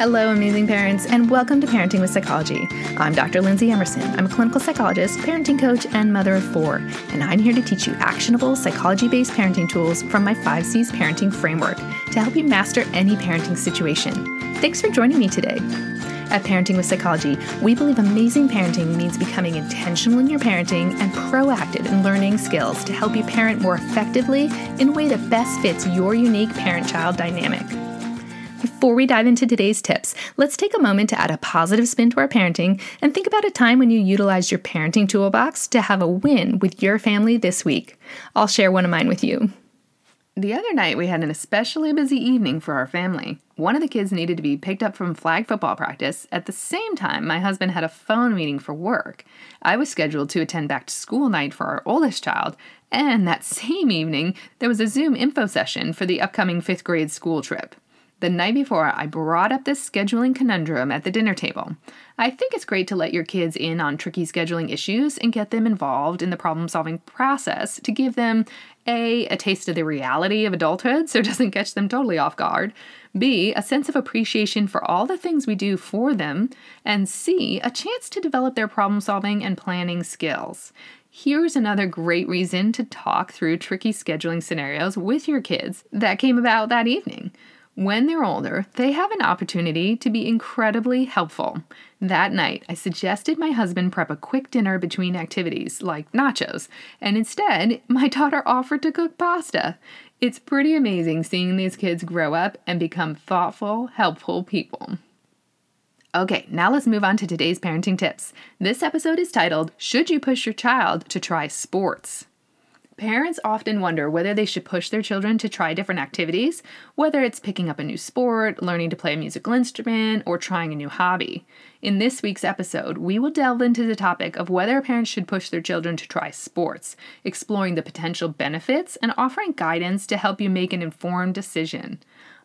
Hello, amazing parents, and welcome to Parenting with Psychology. I'm Dr. Lindsay Emerson. I'm a clinical psychologist, parenting coach, and mother of four, and I'm here to teach you actionable psychology based parenting tools from my 5 C's parenting framework to help you master any parenting situation. Thanks for joining me today. At Parenting with Psychology, we believe amazing parenting means becoming intentional in your parenting and proactive in learning skills to help you parent more effectively in a way that best fits your unique parent child dynamic. Before we dive into today's tips, let's take a moment to add a positive spin to our parenting and think about a time when you utilized your parenting toolbox to have a win with your family this week. I'll share one of mine with you. The other night, we had an especially busy evening for our family. One of the kids needed to be picked up from flag football practice. At the same time, my husband had a phone meeting for work. I was scheduled to attend back to school night for our oldest child, and that same evening, there was a Zoom info session for the upcoming fifth grade school trip. The night before, I brought up this scheduling conundrum at the dinner table. I think it's great to let your kids in on tricky scheduling issues and get them involved in the problem solving process to give them A, a taste of the reality of adulthood so it doesn't catch them totally off guard, B, a sense of appreciation for all the things we do for them, and C, a chance to develop their problem solving and planning skills. Here's another great reason to talk through tricky scheduling scenarios with your kids that came about that evening. When they're older, they have an opportunity to be incredibly helpful. That night, I suggested my husband prep a quick dinner between activities, like nachos, and instead, my daughter offered to cook pasta. It's pretty amazing seeing these kids grow up and become thoughtful, helpful people. Okay, now let's move on to today's parenting tips. This episode is titled Should You Push Your Child to Try Sports? Parents often wonder whether they should push their children to try different activities, whether it's picking up a new sport, learning to play a musical instrument, or trying a new hobby. In this week's episode, we will delve into the topic of whether parents should push their children to try sports, exploring the potential benefits and offering guidance to help you make an informed decision.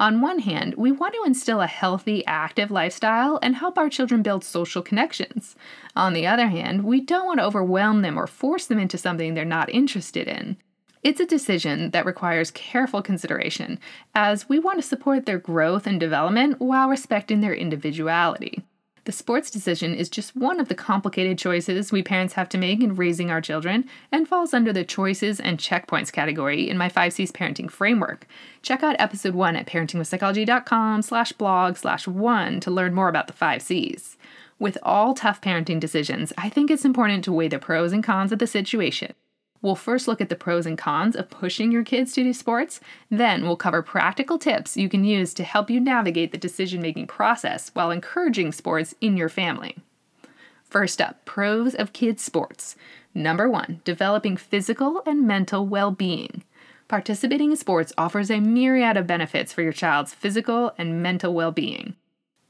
On one hand, we want to instill a healthy, active lifestyle and help our children build social connections. On the other hand, we don't want to overwhelm them or force them into something they're not interested in. It's a decision that requires careful consideration, as we want to support their growth and development while respecting their individuality. The sports decision is just one of the complicated choices we parents have to make in raising our children and falls under the choices and checkpoints category in my 5C's parenting framework. Check out episode 1 at parentingwithpsychology.com slash blog slash 1 to learn more about the 5Cs. With all tough parenting decisions, I think it's important to weigh the pros and cons of the situation We'll first look at the pros and cons of pushing your kids to do sports. Then we'll cover practical tips you can use to help you navigate the decision making process while encouraging sports in your family. First up, pros of kids' sports. Number one, developing physical and mental well being. Participating in sports offers a myriad of benefits for your child's physical and mental well being.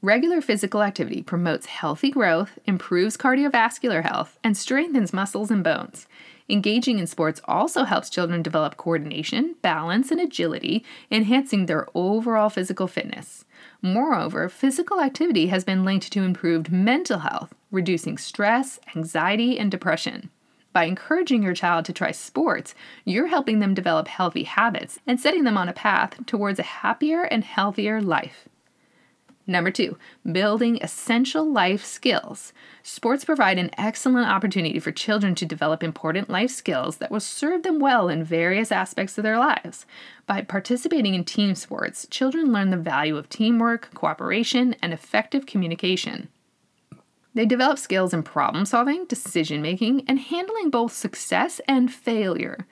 Regular physical activity promotes healthy growth, improves cardiovascular health, and strengthens muscles and bones. Engaging in sports also helps children develop coordination, balance, and agility, enhancing their overall physical fitness. Moreover, physical activity has been linked to improved mental health, reducing stress, anxiety, and depression. By encouraging your child to try sports, you're helping them develop healthy habits and setting them on a path towards a happier and healthier life. Number two, building essential life skills. Sports provide an excellent opportunity for children to develop important life skills that will serve them well in various aspects of their lives. By participating in team sports, children learn the value of teamwork, cooperation, and effective communication. They develop skills in problem solving, decision making, and handling both success and failure.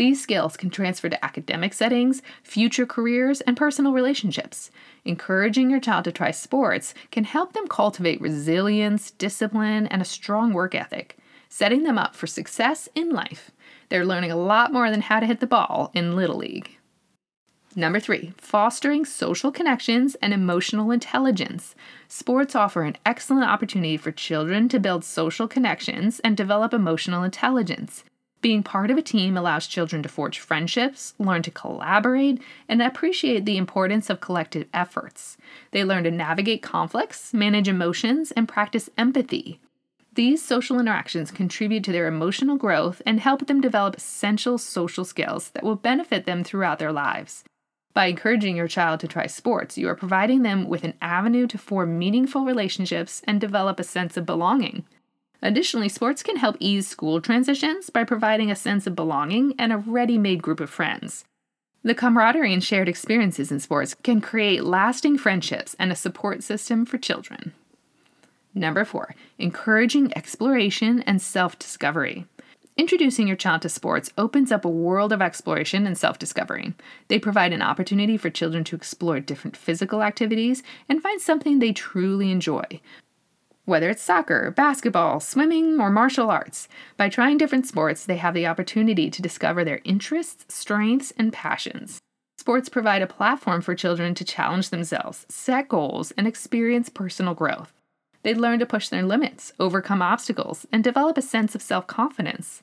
These skills can transfer to academic settings, future careers, and personal relationships. Encouraging your child to try sports can help them cultivate resilience, discipline, and a strong work ethic, setting them up for success in life. They're learning a lot more than how to hit the ball in Little League. Number three, fostering social connections and emotional intelligence. Sports offer an excellent opportunity for children to build social connections and develop emotional intelligence. Being part of a team allows children to forge friendships, learn to collaborate, and appreciate the importance of collective efforts. They learn to navigate conflicts, manage emotions, and practice empathy. These social interactions contribute to their emotional growth and help them develop essential social skills that will benefit them throughout their lives. By encouraging your child to try sports, you are providing them with an avenue to form meaningful relationships and develop a sense of belonging. Additionally, sports can help ease school transitions by providing a sense of belonging and a ready made group of friends. The camaraderie and shared experiences in sports can create lasting friendships and a support system for children. Number four, encouraging exploration and self discovery. Introducing your child to sports opens up a world of exploration and self discovery. They provide an opportunity for children to explore different physical activities and find something they truly enjoy. Whether it's soccer, basketball, swimming, or martial arts, by trying different sports, they have the opportunity to discover their interests, strengths, and passions. Sports provide a platform for children to challenge themselves, set goals, and experience personal growth. They learn to push their limits, overcome obstacles, and develop a sense of self confidence.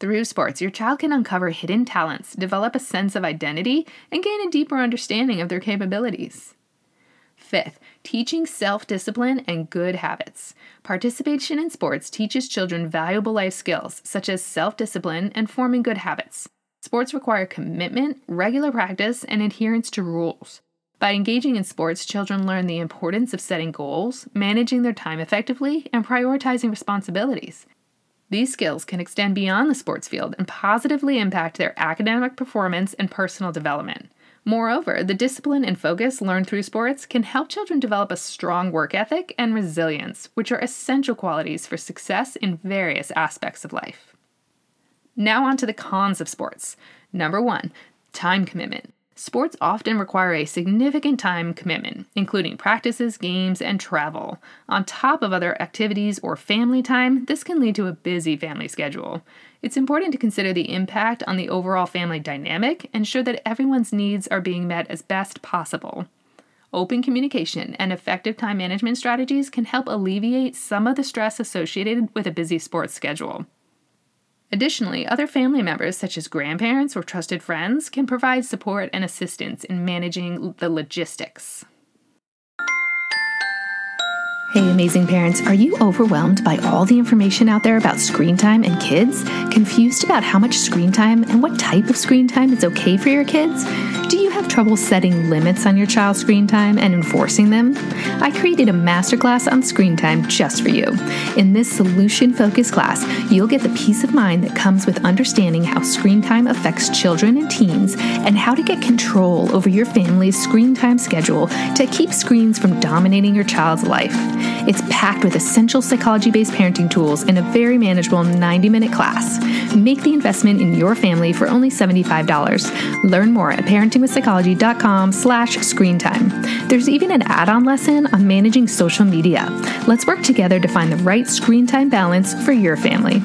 Through sports, your child can uncover hidden talents, develop a sense of identity, and gain a deeper understanding of their capabilities. Fifth, teaching self discipline and good habits. Participation in sports teaches children valuable life skills, such as self discipline and forming good habits. Sports require commitment, regular practice, and adherence to rules. By engaging in sports, children learn the importance of setting goals, managing their time effectively, and prioritizing responsibilities. These skills can extend beyond the sports field and positively impact their academic performance and personal development. Moreover, the discipline and focus learned through sports can help children develop a strong work ethic and resilience, which are essential qualities for success in various aspects of life. Now, on to the cons of sports. Number one, time commitment. Sports often require a significant time commitment, including practices, games, and travel. On top of other activities or family time, this can lead to a busy family schedule. It's important to consider the impact on the overall family dynamic, and ensure that everyone's needs are being met as best possible. Open communication and effective time management strategies can help alleviate some of the stress associated with a busy sports schedule. Additionally, other family members, such as grandparents or trusted friends, can provide support and assistance in managing the logistics. Hey, amazing parents, are you overwhelmed by all the information out there about screen time and kids? Confused about how much screen time and what type of screen time is okay for your kids? Do you have trouble setting limits on your child's screen time and enforcing them? I created a masterclass on screen time just for you. In this solution focused class, you'll get the peace of mind that comes with understanding how screen time affects children and teens and how to get control over your family's screen time schedule to keep screens from dominating your child's life. It's packed with essential psychology based parenting tools in a very manageable 90 minute class. Make the investment in your family for only $75. Learn more at parentingwithpsychology.com slash screen time. There's even an add-on lesson on managing social media. Let's work together to find the right screen time balance for your family.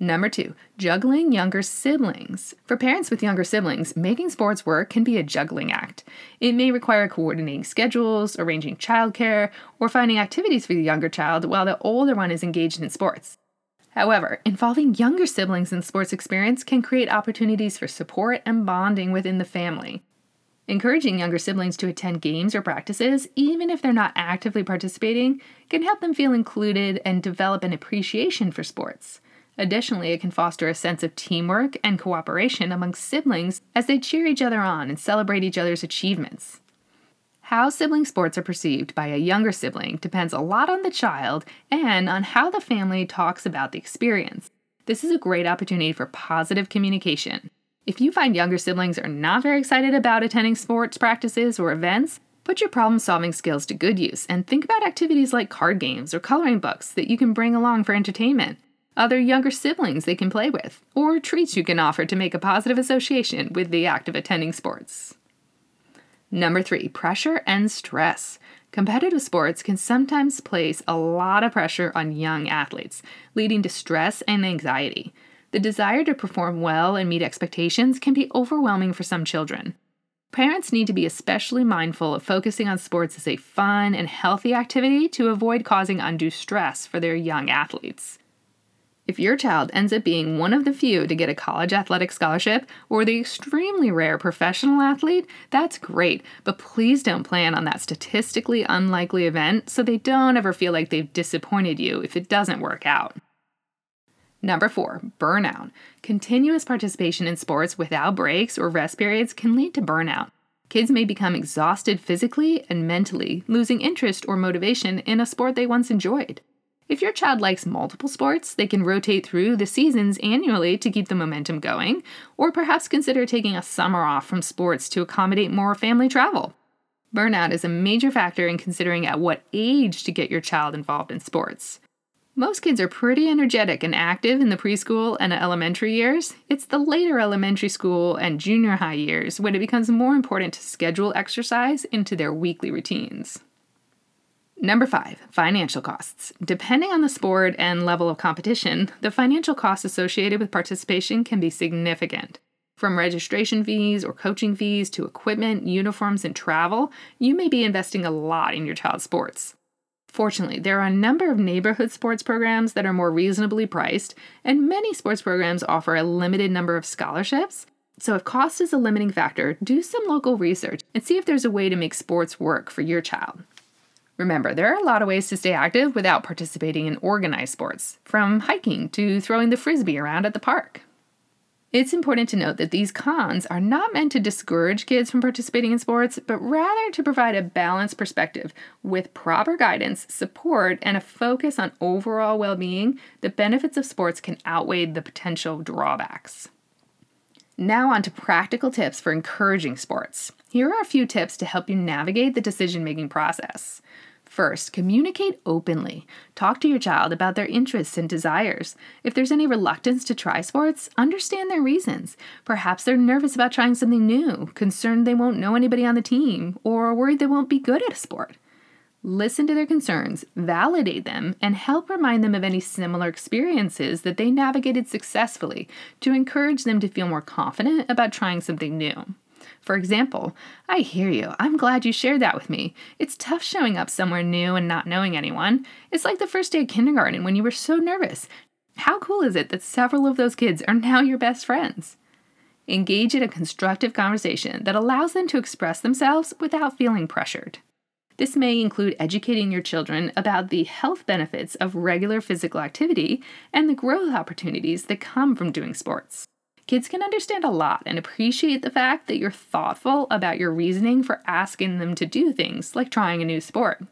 Number two, juggling younger siblings. For parents with younger siblings, making sports work can be a juggling act. It may require coordinating schedules, arranging childcare, or finding activities for the younger child while the older one is engaged in sports. However, involving younger siblings in sports experience can create opportunities for support and bonding within the family. Encouraging younger siblings to attend games or practices, even if they're not actively participating, can help them feel included and develop an appreciation for sports. Additionally, it can foster a sense of teamwork and cooperation among siblings as they cheer each other on and celebrate each other's achievements. How sibling sports are perceived by a younger sibling depends a lot on the child and on how the family talks about the experience. This is a great opportunity for positive communication. If you find younger siblings are not very excited about attending sports practices or events, put your problem solving skills to good use and think about activities like card games or coloring books that you can bring along for entertainment other younger siblings they can play with, or treats you can offer to make a positive association with the act of attending sports. Number three, pressure and stress. Competitive sports can sometimes place a lot of pressure on young athletes, leading to stress and anxiety. The desire to perform well and meet expectations can be overwhelming for some children. Parents need to be especially mindful of focusing on sports as a fun and healthy activity to avoid causing undue stress for their young athletes. If your child ends up being one of the few to get a college athletic scholarship or the extremely rare professional athlete, that's great, but please don't plan on that statistically unlikely event so they don't ever feel like they've disappointed you if it doesn't work out. Number four, burnout. Continuous participation in sports without breaks or rest periods can lead to burnout. Kids may become exhausted physically and mentally, losing interest or motivation in a sport they once enjoyed. If your child likes multiple sports, they can rotate through the seasons annually to keep the momentum going, or perhaps consider taking a summer off from sports to accommodate more family travel. Burnout is a major factor in considering at what age to get your child involved in sports. Most kids are pretty energetic and active in the preschool and elementary years. It's the later elementary school and junior high years when it becomes more important to schedule exercise into their weekly routines. Number five, financial costs. Depending on the sport and level of competition, the financial costs associated with participation can be significant. From registration fees or coaching fees to equipment, uniforms, and travel, you may be investing a lot in your child's sports. Fortunately, there are a number of neighborhood sports programs that are more reasonably priced, and many sports programs offer a limited number of scholarships. So, if cost is a limiting factor, do some local research and see if there's a way to make sports work for your child. Remember, there are a lot of ways to stay active without participating in organized sports, from hiking to throwing the frisbee around at the park. It's important to note that these cons are not meant to discourage kids from participating in sports, but rather to provide a balanced perspective with proper guidance, support, and a focus on overall well being. The benefits of sports can outweigh the potential drawbacks. Now, on to practical tips for encouraging sports. Here are a few tips to help you navigate the decision making process. First, communicate openly. Talk to your child about their interests and desires. If there's any reluctance to try sports, understand their reasons. Perhaps they're nervous about trying something new, concerned they won't know anybody on the team, or worried they won't be good at a sport. Listen to their concerns, validate them, and help remind them of any similar experiences that they navigated successfully to encourage them to feel more confident about trying something new. For example, I hear you. I'm glad you shared that with me. It's tough showing up somewhere new and not knowing anyone. It's like the first day of kindergarten when you were so nervous. How cool is it that several of those kids are now your best friends? Engage in a constructive conversation that allows them to express themselves without feeling pressured. This may include educating your children about the health benefits of regular physical activity and the growth opportunities that come from doing sports. Kids can understand a lot and appreciate the fact that you're thoughtful about your reasoning for asking them to do things like trying a new sport.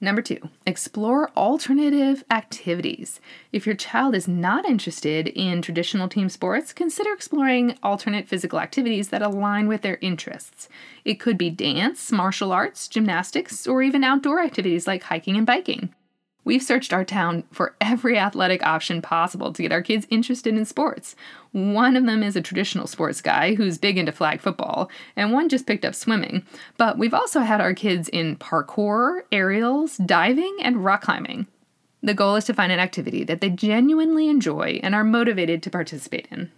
Number two, explore alternative activities. If your child is not interested in traditional team sports, consider exploring alternate physical activities that align with their interests. It could be dance, martial arts, gymnastics, or even outdoor activities like hiking and biking. We've searched our town for every athletic option possible to get our kids interested in sports. One of them is a traditional sports guy who's big into flag football, and one just picked up swimming. But we've also had our kids in parkour, aerials, diving, and rock climbing. The goal is to find an activity that they genuinely enjoy and are motivated to participate in.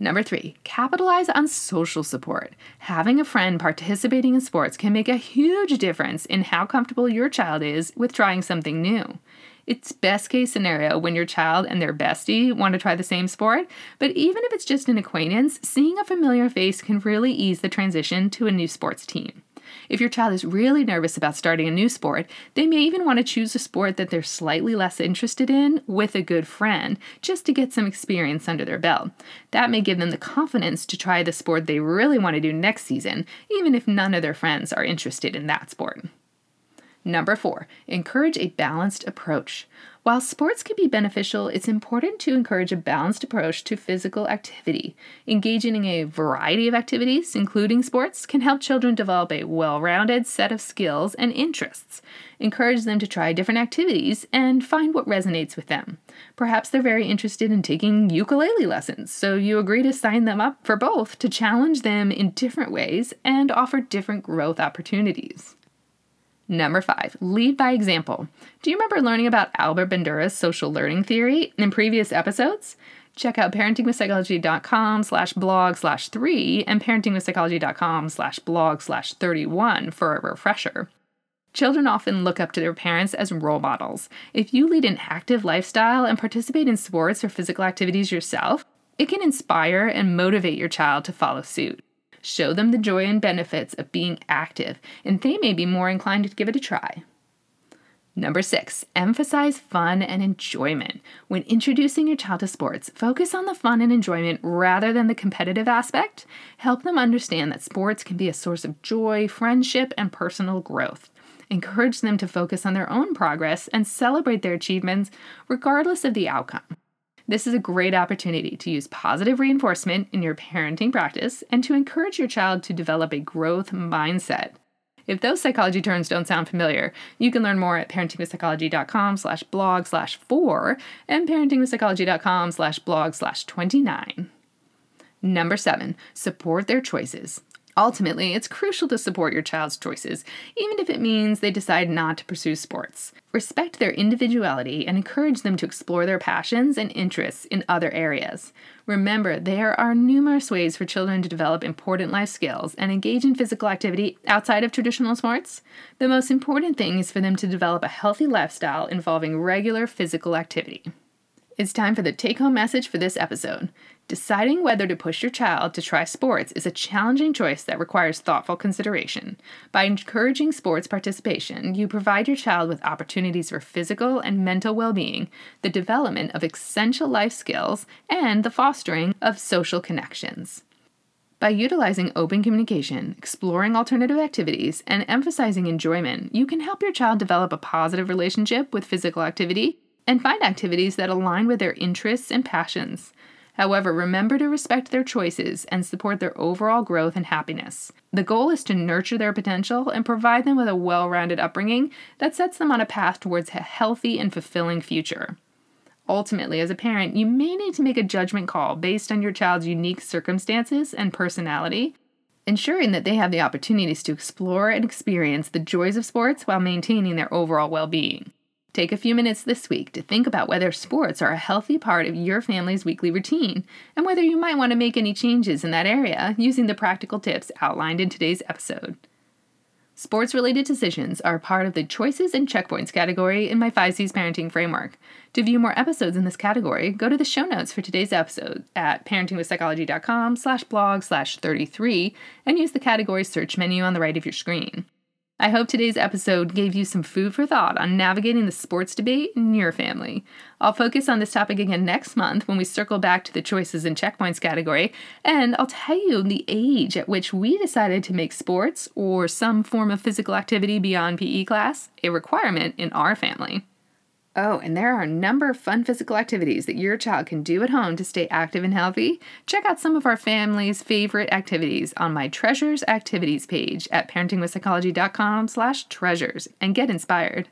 Number three, capitalize on social support. Having a friend participating in sports can make a huge difference in how comfortable your child is with trying something new. It's best case scenario when your child and their bestie want to try the same sport, but even if it's just an acquaintance, seeing a familiar face can really ease the transition to a new sports team. If your child is really nervous about starting a new sport, they may even want to choose a sport that they're slightly less interested in with a good friend, just to get some experience under their belt. That may give them the confidence to try the sport they really want to do next season, even if none of their friends are interested in that sport. Number four, encourage a balanced approach. While sports can be beneficial, it's important to encourage a balanced approach to physical activity. Engaging in a variety of activities, including sports, can help children develop a well rounded set of skills and interests. Encourage them to try different activities and find what resonates with them. Perhaps they're very interested in taking ukulele lessons, so you agree to sign them up for both to challenge them in different ways and offer different growth opportunities. Number five, lead by example. Do you remember learning about Albert Bandura's social learning theory in previous episodes? Check out parentingwithpsychology.com slash blog slash three and parentingwithpsychology.com slash blog slash 31 for a refresher. Children often look up to their parents as role models. If you lead an active lifestyle and participate in sports or physical activities yourself, it can inspire and motivate your child to follow suit. Show them the joy and benefits of being active, and they may be more inclined to give it a try. Number six, emphasize fun and enjoyment. When introducing your child to sports, focus on the fun and enjoyment rather than the competitive aspect. Help them understand that sports can be a source of joy, friendship, and personal growth. Encourage them to focus on their own progress and celebrate their achievements regardless of the outcome. This is a great opportunity to use positive reinforcement in your parenting practice and to encourage your child to develop a growth mindset. If those psychology terms don't sound familiar, you can learn more at parentingwithpsychology.com slash blog slash four and parentingwithpsychology.com slash blog slash 29. Number seven, support their choices. Ultimately, it's crucial to support your child's choices, even if it means they decide not to pursue sports. Respect their individuality and encourage them to explore their passions and interests in other areas. Remember, there are numerous ways for children to develop important life skills and engage in physical activity outside of traditional sports. The most important thing is for them to develop a healthy lifestyle involving regular physical activity. It's time for the take home message for this episode. Deciding whether to push your child to try sports is a challenging choice that requires thoughtful consideration. By encouraging sports participation, you provide your child with opportunities for physical and mental well being, the development of essential life skills, and the fostering of social connections. By utilizing open communication, exploring alternative activities, and emphasizing enjoyment, you can help your child develop a positive relationship with physical activity and find activities that align with their interests and passions. However, remember to respect their choices and support their overall growth and happiness. The goal is to nurture their potential and provide them with a well rounded upbringing that sets them on a path towards a healthy and fulfilling future. Ultimately, as a parent, you may need to make a judgment call based on your child's unique circumstances and personality, ensuring that they have the opportunities to explore and experience the joys of sports while maintaining their overall well being. Take a few minutes this week to think about whether sports are a healthy part of your family's weekly routine and whether you might want to make any changes in that area using the practical tips outlined in today's episode. Sports related decisions are part of the choices and checkpoints category in my 5Cs parenting framework. To view more episodes in this category, go to the show notes for today's episode at parentingwithpsychology.com slash blog slash 33 and use the category search menu on the right of your screen. I hope today's episode gave you some food for thought on navigating the sports debate in your family. I'll focus on this topic again next month when we circle back to the choices and checkpoints category, and I'll tell you the age at which we decided to make sports or some form of physical activity beyond PE class a requirement in our family. Oh, and there are a number of fun physical activities that your child can do at home to stay active and healthy. Check out some of our family's favorite activities on my Treasures Activities page at parentingwithpsychology.com slash treasures and get inspired.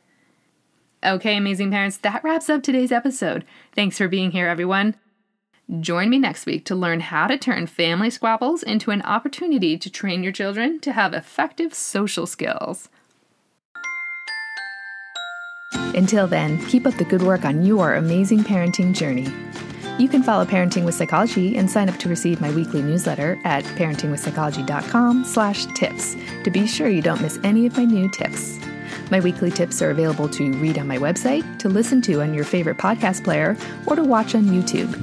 Okay, amazing parents, that wraps up today's episode. Thanks for being here, everyone. Join me next week to learn how to turn family squabbles into an opportunity to train your children to have effective social skills. Until then, keep up the good work on your amazing parenting journey. You can follow Parenting with Psychology and sign up to receive my weekly newsletter at parentingwithpsychology.com/tips to be sure you don't miss any of my new tips. My weekly tips are available to read on my website, to listen to on your favorite podcast player, or to watch on YouTube.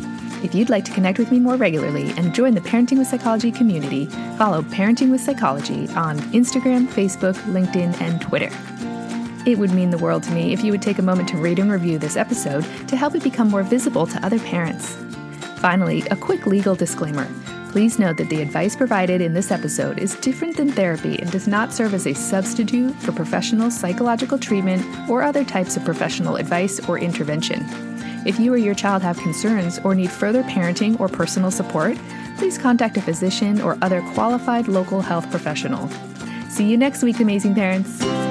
If you'd like to connect with me more regularly and join the Parenting with Psychology community, follow Parenting with Psychology on Instagram, Facebook, LinkedIn, and Twitter. It would mean the world to me if you would take a moment to rate and review this episode to help it become more visible to other parents. Finally, a quick legal disclaimer. Please note that the advice provided in this episode is different than therapy and does not serve as a substitute for professional psychological treatment or other types of professional advice or intervention. If you or your child have concerns or need further parenting or personal support, please contact a physician or other qualified local health professional. See you next week, amazing parents.